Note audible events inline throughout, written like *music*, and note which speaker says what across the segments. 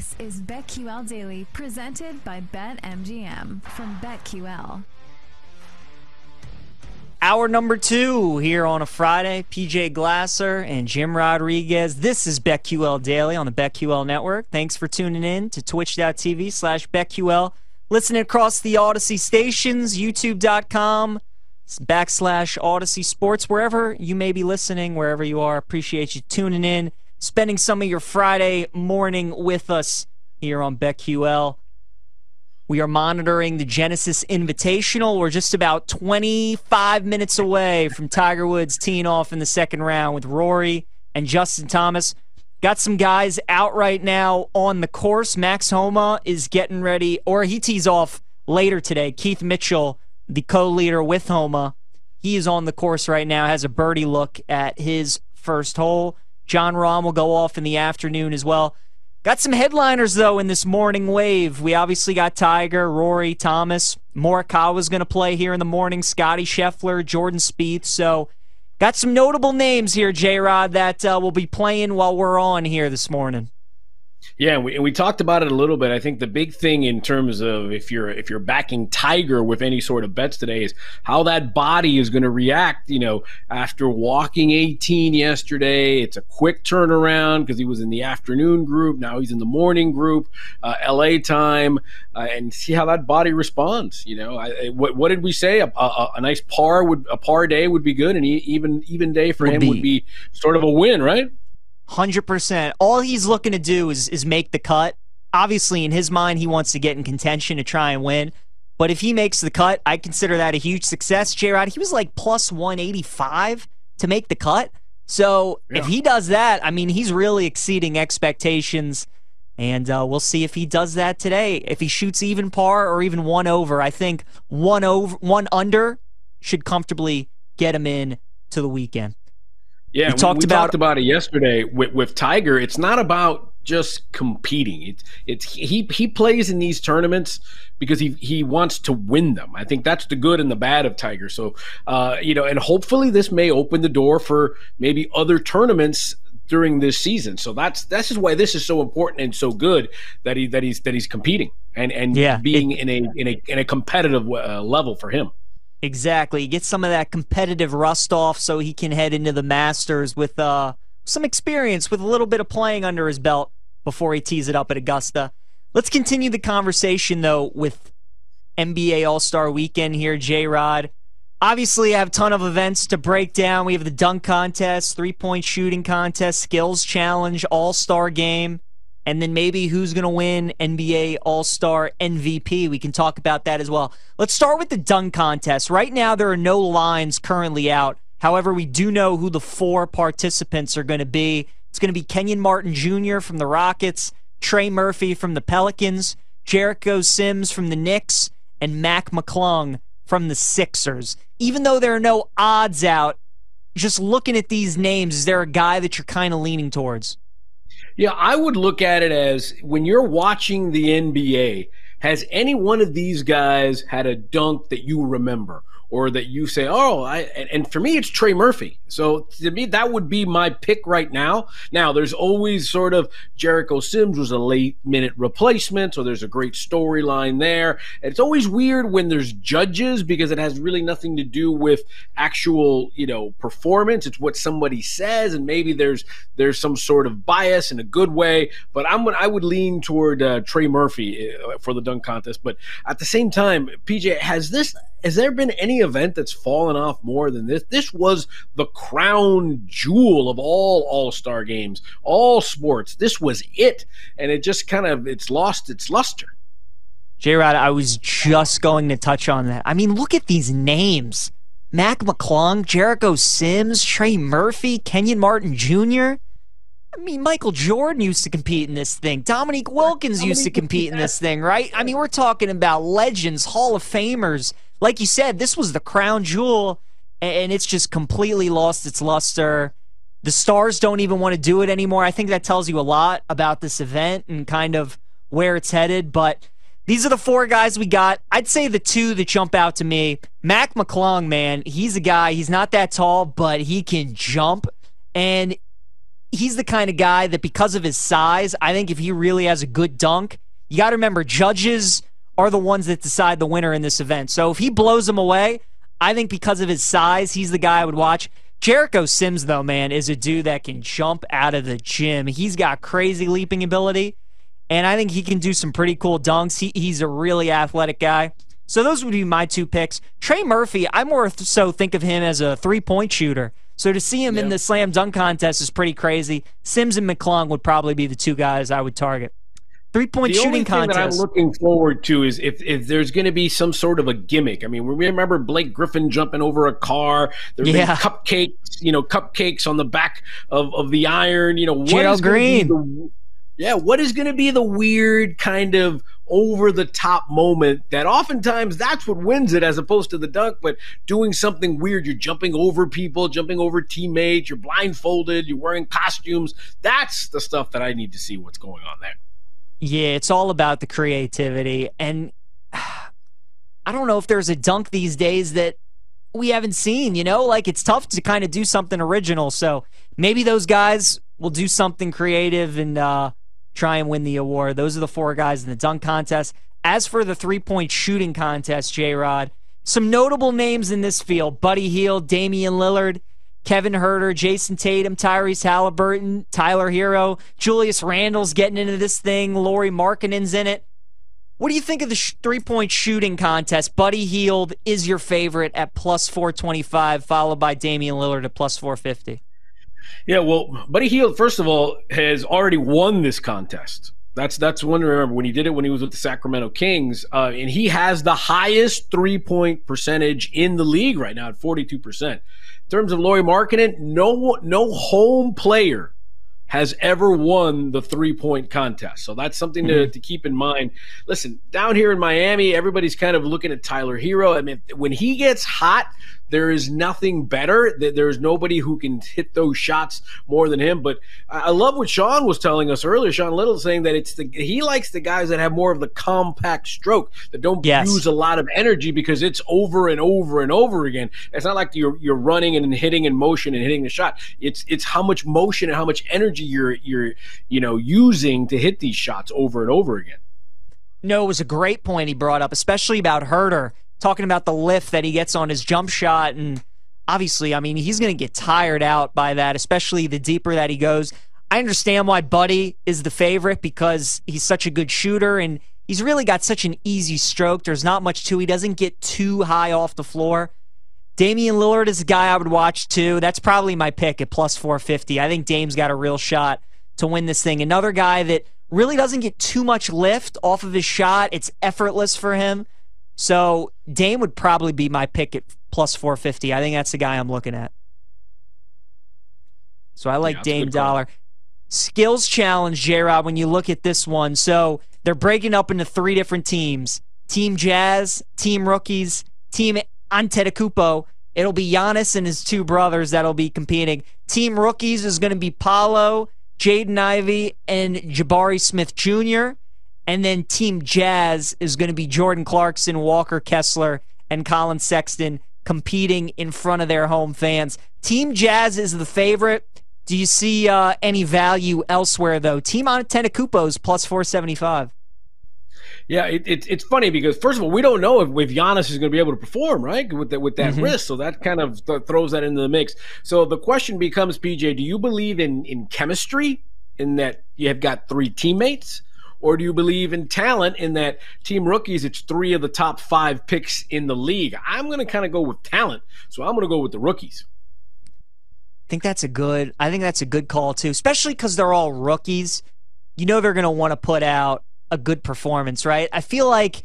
Speaker 1: This is BetQL Daily, presented by BetMGM from BetQL.
Speaker 2: Hour number two here on a Friday. PJ Glasser and Jim Rodriguez. This is BetQL Daily on the BetQL Network. Thanks for tuning in to twitch.tv slash BetQL. Listening across the Audacy stations, youtube.com backslash Audacy Sports, wherever you may be listening, wherever you are. Appreciate you tuning in, spending some of your Friday morning with us here on BetQL. We are monitoring the Genesis Invitational. We're just about 25 minutes away from Tiger Woods teeing off in the second round with Rory and Justin Thomas. Got some guys out right now on the course. Max Homa is getting ready, or he tees off later today. Keith Mitchell, the co leader with Homa, he is on the course right now, has a birdie look at his first hole. Jon Rahm will go off in the afternoon as well. Got some headliners though in this morning wave. We obviously got Tiger, Rory, Thomas, Morikawa's going to play here in the morning. Scotty Scheffler, Jordan Spieth. So got some notable names here, J Rod, that uh, will be playing while we're on here this morning.
Speaker 3: Yeah, and we, and we talked about it a little bit. I think the big thing in terms of if you're if you're backing Tiger with any sort of bets today is how that body is going to react. You know, after walking 18 yesterday, it's a quick turnaround because he was in the afternoon group. Now he's in the morning group, uh, LA time, uh, and see how that body responds. You know, I, what, what did we say? A, a, a, nice par would a par day would be good, and even even day for would him be. would be sort of a win, right?
Speaker 2: Hundred percent. All he's looking to do is is make the cut. Obviously, in his mind, he wants to get in contention to try and win. But if he makes the cut, I consider that a huge success. J Rod, he was like plus one eighty five to make the cut. So yeah. if he does that, I mean, he's really exceeding expectations. And uh, we'll see if he does that today. If he shoots even par or even one over, I think one over, one under should comfortably get him in to the weekend.
Speaker 3: Yeah, we, talked, we about, talked about it yesterday with, with Tiger. It's not about just competing. It's it's he he plays in these tournaments because he he wants to win them. I think that's the good and the bad of Tiger. So uh, you know, and hopefully this may open the door for maybe other tournaments during this season. So that's that's just why this is so important and so good that he that he's that he's competing and and yeah, being it, in a in a in a competitive uh, level for him.
Speaker 2: Exactly. Get some of that competitive rust off so he can head into the Masters with uh, some experience, with a little bit of playing under his belt before he tees it up at Augusta. Let's continue the conversation, though, with NBA All Star Weekend here, J Rod. Obviously, I have a ton of events to break down. We have the dunk contest, three point shooting contest, skills challenge, All Star game and then maybe who's going to win NBA All Star MVP. We can talk about that as well. Let's start with the dunk contest. Right now, there are no lines currently out. However, we do know who the four participants are going to be. It's going to be Kenyon Martin Jr. from the Rockets, Trey Murphy from the Pelicans, Jericho Sims from the Knicks, and Mac McClung from the Sixers. Even though there are no odds out, just looking at these names, is there a guy that you're kind of leaning towards?
Speaker 3: Yeah, I would look at it as when you're watching the NBA, has any one of these guys had a dunk that you remember? Or that you say, oh, I, and for me, it's Trey Murphy. So to me, that would be my pick right now. Now, there's always sort of Jericho Sims was a late minute replacement, so there's a great storyline there. It's always weird when there's judges because it has really nothing to do with actual, you know, performance. It's what somebody says, and maybe there's there's some sort of bias in a good way. But I'm I would lean toward uh, Trey Murphy uh, for the dunk contest. But at the same time, PJ has this has there been any event that's fallen off more than this? This was the crown jewel of all All Star games, all sports. This was it, and it just kind of it's lost its luster.
Speaker 2: J Rod, I was just going to touch on that. I mean, look at these names. Mac McClung, Jericho Sims, Trey Murphy, Kenyon Martin Jr. I mean, Michael Jordan used to compete in this thing. Dominique Wilkins used to compete in this thing, right? I mean, we're talking about legends, Hall of Famers. Like you said, this was the crown jewel, and it's just completely lost its luster. The stars don't even want to do it anymore. I think that tells you a lot about this event and kind of where it's headed. But these are the four guys we got. I'd say the two that jump out to me Mac McClung, man, he's a guy, he's not that tall, but he can jump. And he's the kind of guy that because of his size, I think if he really has a good dunk, you got to remember judges are the ones that decide the winner in this event. So if he blows them away, I think because of his size, he's the guy I would watch. Jericho Sims, though, man, is a dude that can jump out of the gym. He's got crazy leaping ability, and I think he can do some pretty cool dunks. He, he's a really athletic guy. So those would be my two picks. Trey Murphy, I more so think of him as a three point shooter. So to see him in the slam dunk contest is pretty crazy. Sims and McClung would probably be the two guys I would target. Three point shooting
Speaker 3: only
Speaker 2: contest.
Speaker 3: That I'm looking forward to is if, if there's going to be some sort of a gimmick. I mean, we remember Blake Griffin jumping over a car. There's
Speaker 2: Yeah.
Speaker 3: cupcakes, you know, cupcakes on the back of, of the iron. You know, what
Speaker 2: Gerald
Speaker 3: is gonna be
Speaker 2: Green.
Speaker 3: the- yeah, what is going to be the weird kind of over the top moment that oftentimes that's what wins it as opposed to the dunk, but doing something weird. You're jumping over people, jumping over teammates, you're blindfolded, you're wearing costumes. That's the stuff that I need to see what's going on there.
Speaker 2: Yeah, it's all about the creativity. And *sighs* I don't know if there's a dunk these days that we haven't seen, you know? Like it's tough to kind of do something original. So maybe those guys will do something creative and uh, try and win the award. Those are the four guys in the dunk contest. As for the three point shooting contest, J Rod, some notable names in this field Buddy Hield, Damian Lillard, Kevin Huerter, Jayson Tatum, Tyrese Halliburton, Tyler Herro, Julius Randle's getting into this thing, Lauri Markkanen's in it. What do you think of the sh- three point shooting contest? Buddy Hield is your favorite at plus 425, followed by Damian Lillard at plus 450.
Speaker 3: Yeah, well, Buddy Hield, first of all, has already won this contest. That's that's one to remember when he did it when he was with the Sacramento Kings, uh, and he has the highest three point percentage in the league right now at forty two percent. Terms of Lauri Markkanen, no no home player has ever won the three point contest. So that's something to, mm-hmm. to keep in mind. Listen, down here in Miami, everybody's kind of looking at Tyler Herro. I mean, when he gets hot, there is nothing better. There- There's nobody who can hit those shots more than him. But I I love what Sean was telling us earlier. Sean Little saying that it's the he likes the guys that have more of the compact stroke that don't
Speaker 2: Yes.
Speaker 3: use a lot of energy because it's over and over and over again. It's not like you're you're running and hitting in motion and hitting the shot. It's it's how much motion and how much energy you're you're you know using to hit these shots over and over again.
Speaker 2: No, it was a great point he brought up, especially about Huerter talking about the lift that he gets on his jump shot. And obviously, I mean, he's going to get tired out by that, especially the deeper that he goes. I understand why Buddy is the favorite because he's such a good shooter and he's really got such an easy stroke. There's not much to He doesn't get too high off the floor. Damian Lillard is a guy I would watch too. That's probably my pick at plus 450. I think Dame's got a real shot to win this thing. Another guy that really doesn't get too much lift off of his shot. It's effortless for him. So Dame would probably be my pick at plus 450. I think that's the guy I'm looking at. So I like
Speaker 3: Yeah,
Speaker 2: Dame. Dollar. Skills challenge, J Rod, when you look at this one. So they're breaking up into three different teams Team Jazz, Team Rookies, Team Antetokounmpo. It'll be Giannis and his two brothers that'll be competing. Team Rookies is going to be Paolo, Jaden Ivey, and Jabari Smith Jr. And then Team Jazz is going to be Jordan Clarkson, Walker Kessler, and Collin Sexton competing in front of their home fans. Team Jazz is the favorite. Do you see uh, any value elsewhere, though? Team Antetokounmpo is plus 475.
Speaker 3: Yeah, it, it, it's funny because first of all, we don't know if, if Giannis is going to be able to perform right with that with that
Speaker 2: Mhm.
Speaker 3: wrist, so that kind of th- throws that into the mix. So the question becomes, PJ, do you believe in in chemistry in that you have got three teammates, or do you believe in talent in that team rookies? It's three of the top five picks in the league. I'm going to kind of go with talent, so I'm going to go with the rookies.
Speaker 2: I think that's a good. I think that's a good call too, especially because they're all rookies. You know they're going to want to put out a good performance, right? I feel like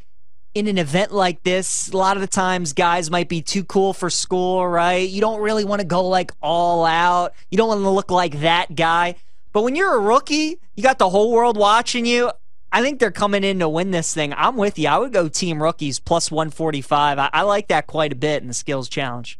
Speaker 2: in an event like this, a lot of the times guys might be too cool for school, right? You don't really want to go like all out. You don't want to look like that guy. But when you're a rookie, you got the whole world watching you. I think they're coming in to win this thing. I'm with you. I would go team rookies plus 145. I, I like that quite a bit in the skills challenge.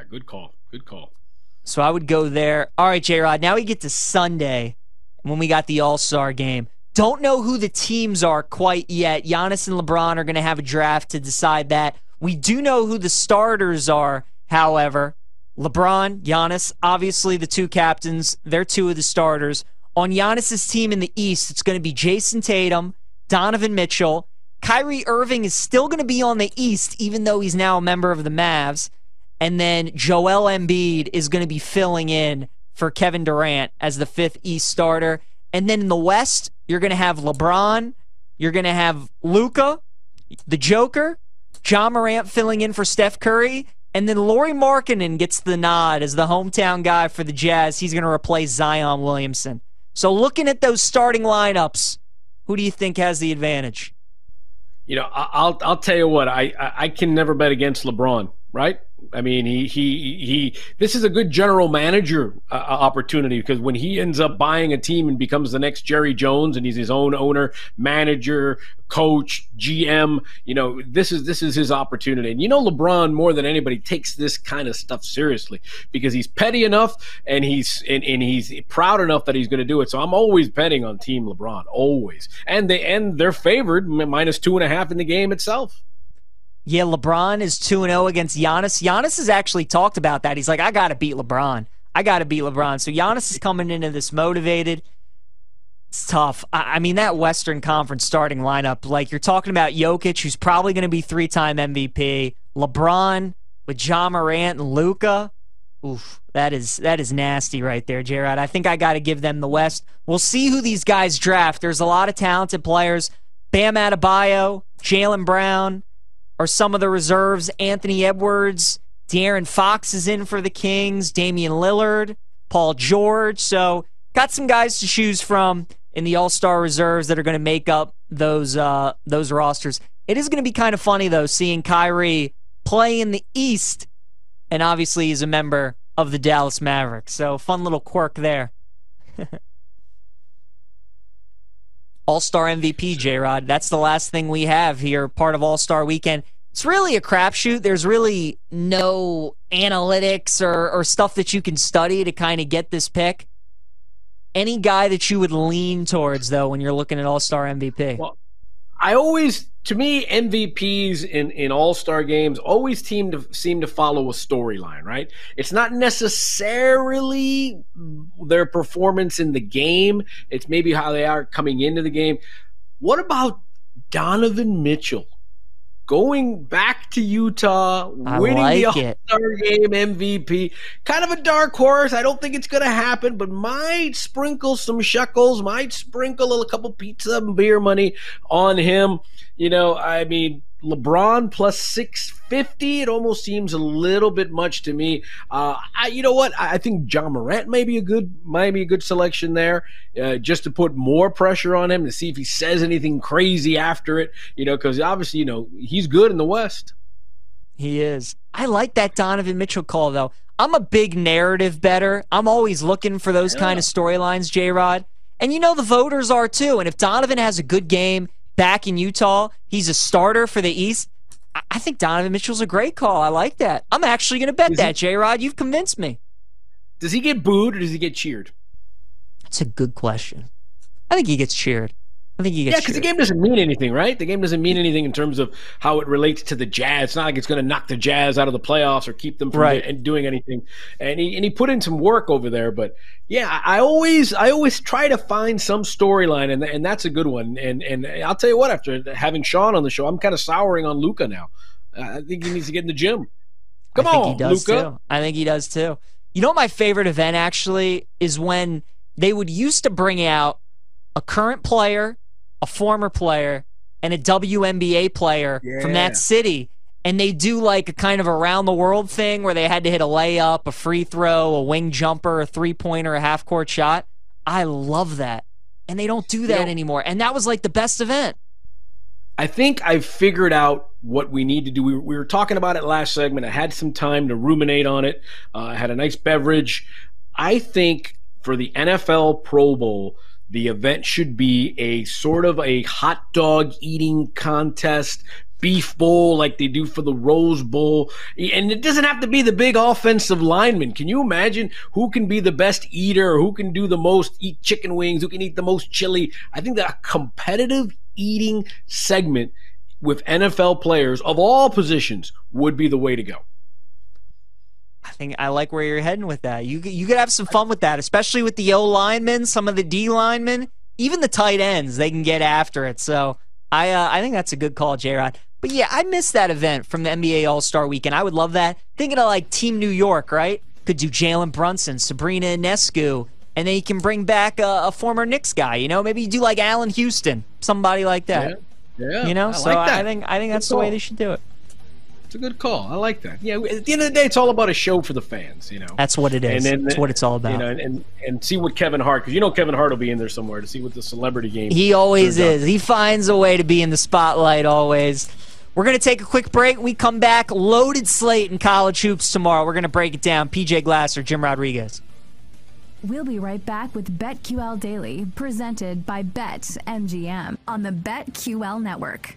Speaker 3: Yeah, good call. Good call.
Speaker 2: So I would go there. All right, J Rod. Now we get to Sunday when we got the All Star game. Don't know who the teams are quite yet. Giannis and LeBron are going to have a draft to decide that. We do know who the starters are, however. LeBron, Giannis, obviously the two captains. They're two of the starters. On Giannis's team in the East, it's going to be Jayson Tatum, Donovan Mitchell. Kyrie Irving is still going to be on the East, even though he's now a member of the Mavs. And then Joel Embiid is going to be filling in for Kevin Durant as the fifth East starter. And then in the West, you're going to have LeBron. You're going to have Luka, the Joker, Ja Morant filling in for Steph Curry. And then Lauri Markkanen gets the nod as the hometown guy for the Jazz. He's going to replace Zion Williamson. So looking at those starting lineups, who do you think has the advantage?
Speaker 3: You know, I'll I'll tell you what. I I can never bet against LeBron. Right? I mean, he he he. This is a good general manager uh, opportunity because when he ends up buying a team and becomes the next Jerry Jones and he's his own owner, manager, coach, GM, you know, this is this is his opportunity. And you know, LeBron more than anybody takes this kind of stuff seriously because he's petty enough and he's and, and he's proud enough that he's going to do it. So I'm always betting on Team LeBron, always. And they and they're favored minus two and a half in the game itself.
Speaker 2: Yeah, LeBron is 2 0 against Giannis. Giannis has actually talked about that. He's like, I got to beat LeBron. I got to beat LeBron. So Giannis is coming into this motivated. It's tough. I mean, that Western Conference starting lineup, like you're talking about Jokic, who's probably going to be three time MVP, LeBron with Ja Morant and Luka. Oof, that is that is nasty right there, Jared. I think I got to give them the West. We'll see who these guys draft. There's a lot of talented players. Bam Adebayo, Jaylen Brown, are some of the reserves. Anthony Edwards, De'Aaron Fox is in for the Kings, Damian Lillard, Paul George. So got some guys to choose from in the All Star reserves that are going to make up those uh, those rosters. It is going to be kind of funny though seeing Kyrie play in the East, and obviously he's a member of the Dallas Mavericks. So fun little quirk there. *laughs* All Star MVP, J Rod. That's the last thing we have here, part of All Star Weekend. It's really a crapshoot. There's really no analytics or, or stuff that you can study to kind of get this pick. Any guy that you would lean towards, though, when you're looking at All Star MVP?
Speaker 3: Well, I always, to me, MVPs in, in All Star games always seem to seem to follow a storyline, right? It's not necessarily their performance in the game. It's maybe how they are coming into the game. What about Donovan Mitchell? Going back to Utah, winning like the All Star Game MVP, kind of a dark horse. I don't think it's going to happen, but might sprinkle some shekels, might sprinkle a couple pizza and beer money on him. You know, I mean, LeBron plus 650, it almost seems a little bit much to me. Uh, I, you know what? I, I think Ja Morant may be a good, might be a good selection there, uh, just to put more pressure on him to see if he says anything crazy after it. You know, because obviously, you know, he's good in the West.
Speaker 2: He is. I like that Donovan Mitchell call though. I'm a big narrative bettor. I'm always looking for those kind of storylines, J Rod. And you know the voters are too. And if Donovan has a good game back in Utah, he's a starter for the East. I think Donovan Mitchell's a great call. I like that. I'm actually going to bet that, J Rod. You've convinced me.
Speaker 3: Does he get booed or does he get cheered?
Speaker 2: That's a good question. I think he gets cheered. I think he gets
Speaker 3: yeah, because the game doesn't mean anything, right? The game doesn't mean anything in terms of how it relates to the Jazz. It's not like it's going to knock the Jazz out of the playoffs or keep them from right. doing anything. And he and he put in some work over there, but yeah, I always I always try to find some storyline, and and that's a good one. And and I'll tell you what, after having Sean on the show, I'm kind of souring on Luka now. I think he needs to get in the gym. Come
Speaker 2: I
Speaker 3: on,
Speaker 2: Luka. I think he does too. You know, what my favorite event actually is when they would used to bring out a current player a former player and a WNBA player yeah. from that city. And they do like a kind of around the world thing where they had to hit a layup, a free throw, a wing jumper, a three pointer, a half court shot. I love that. And they don't do that you know, anymore. And that was like the best event.
Speaker 3: I think I've figured out what we need to do. We, we were talking about it last segment. I had some time to ruminate on it. Uh, I had a nice beverage. I think for the NFL Pro Bowl, the event should be a sort of a hot dog eating contest, beef bowl like they do for the Rose Bowl. And it doesn't have to be the big offensive lineman. Can you imagine who can be the best eater, who can do the most, eat chicken wings, who can eat the most chili? I think that a competitive eating segment with NFL players of all positions would be the way to go.
Speaker 2: I think I like where you're heading with that. You you could have some fun with that, especially with the O linemen, some of the D linemen, even the tight ends. They can get after it. So I uh, I think that's a good call, J Rod. But yeah, I missed that event from the NBA All Star Weekend. I would love that. Thinking of like Team New York, right? Could do Jalen Brunson, Sabrina Ionescu, and then you can bring back a, a, former Knicks guy. You know, maybe you do like Allan Houston, somebody like that.
Speaker 3: Yeah, yeah.
Speaker 2: You know,
Speaker 3: I
Speaker 2: so
Speaker 3: like
Speaker 2: I think I think that's the way they should do it.
Speaker 3: It's a good call. I like that. Yeah, at the end of the day, it's all about a show for the fans. You know,
Speaker 2: that's what it is. And then, that's what it's all about.
Speaker 3: You know, and, and, and see what Kevin Hart because you know Kevin Hart will be in there somewhere to see what the celebrity game.
Speaker 2: He always is. He finds a way to be in the spotlight always. We're going to take a quick break. We come back, loaded slate in college hoops tomorrow. We're going to break it down. PJ Glasser, Jim Rodriguez.
Speaker 1: We'll be right back with BetQL Daily, presented by BetMGM on the BetQL network.